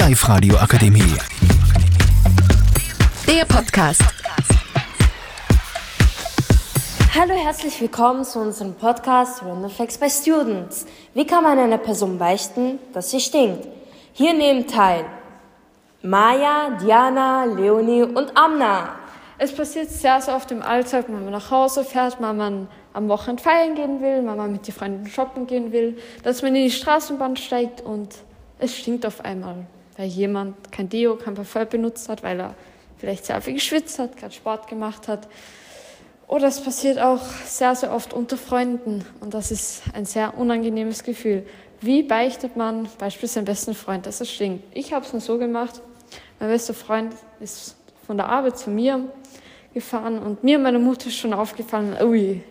Live-Radio Akademie. Der Podcast. Hallo, herzlich willkommen zu unserem Podcast Random Facts by Students. Wie kann man einer Person beichten, dass sie stinkt? Hier nehmen teil Maya, Diana, Leonie und Amna. Es passiert sehr, sehr oft im Alltag, wenn man nach Hause fährt, wenn man am Wochenende feiern gehen will, wenn man mit den Freunden shoppen gehen will, dass man in die Straßenbahn steigt und es stinkt auf einmal, weil jemand kein Deo, kein Parfum benutzt hat, weil er vielleicht sehr viel geschwitzt hat, gerade Sport gemacht hat. Oder es passiert auch sehr, sehr oft unter Freunden und das ist ein sehr unangenehmes Gefühl. Wie beichtet man beispielsweise seinem besten Freund, dass es stinkt? Ich habe es nur so gemacht, mein bester Freund ist von der Arbeit zu mir gefahren und mir und meiner Mutter ist schon aufgefallen, ui,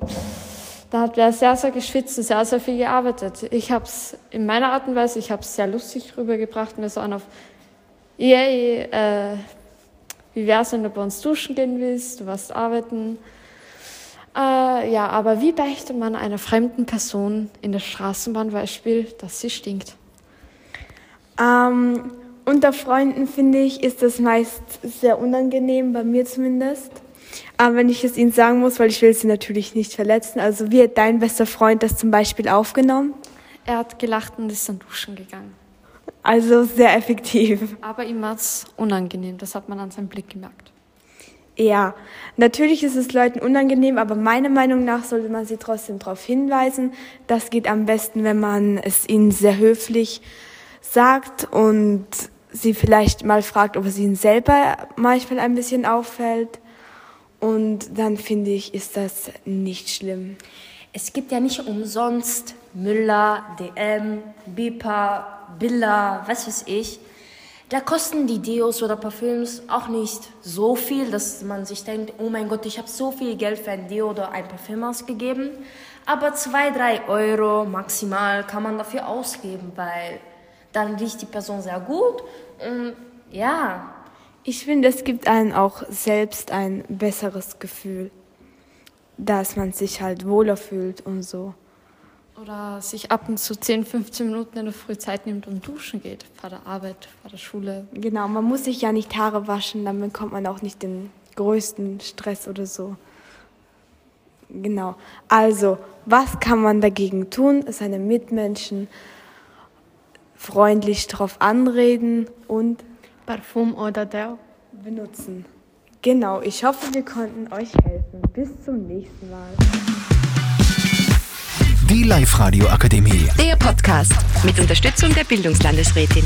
da hat er sehr, sehr geschwitzt und sehr, sehr viel gearbeitet. Ich habe es in meiner Art und Weise, ich habe es sehr lustig rübergebracht, mir so an auf, yay, äh, wie wär's, wenn du bei uns duschen gehen willst, du warst arbeiten. Äh, ja, aber wie beichtet man einer fremden Person in der Straßenbahn Beispiel, dass sie stinkt? Ähm, unter Freunden finde ich, ist das meist sehr unangenehm, bei mir zumindest. Aber wenn ich es Ihnen sagen muss, weil ich will Sie natürlich nicht verletzen, also wie hat dein bester Freund das zum Beispiel aufgenommen? Er hat gelacht und ist dann duschen gegangen. Also sehr effektiv. Aber ihm war es unangenehm, das hat man an seinem Blick gemerkt. Ja, natürlich ist es Leuten unangenehm, aber meiner Meinung nach sollte man sie trotzdem darauf hinweisen. Das geht am besten, wenn man es ihnen sehr höflich sagt und sie vielleicht mal fragt, ob es ihnen selber manchmal ein bisschen auffällt. Und dann finde ich, ist das nicht schlimm. Es gibt ja nicht umsonst Müller, DM, Bipa, Billa, was weiß ich. Da kosten die Deos oder Parfüms auch nicht so viel, dass man sich denkt, oh mein Gott, ich habe so viel Geld für ein Deo oder ein Parfüm ausgegeben. Aber zwei, drei Euro maximal kann man dafür ausgeben, weil dann riecht die Person sehr gut und ja. Ich finde, es gibt einen auch selbst ein besseres Gefühl, dass man sich halt wohler fühlt und so. Oder sich ab und zu 10, 15 Minuten in der Früh Zeit nimmt und duschen geht, vor der Arbeit, vor der Schule. Genau, man muss sich ja nicht Haare waschen, dann bekommt man auch nicht den größten Stress oder so. Genau. Also, was kann man dagegen tun? Seine Mitmenschen freundlich darauf anreden und Parfum oder Deo benutzen. Genau, ich hoffe, wir konnten euch helfen. Bis zum nächsten Mal. Die Live-Radio Akademie. Der Podcast mit Unterstützung der Bildungslandesrätin.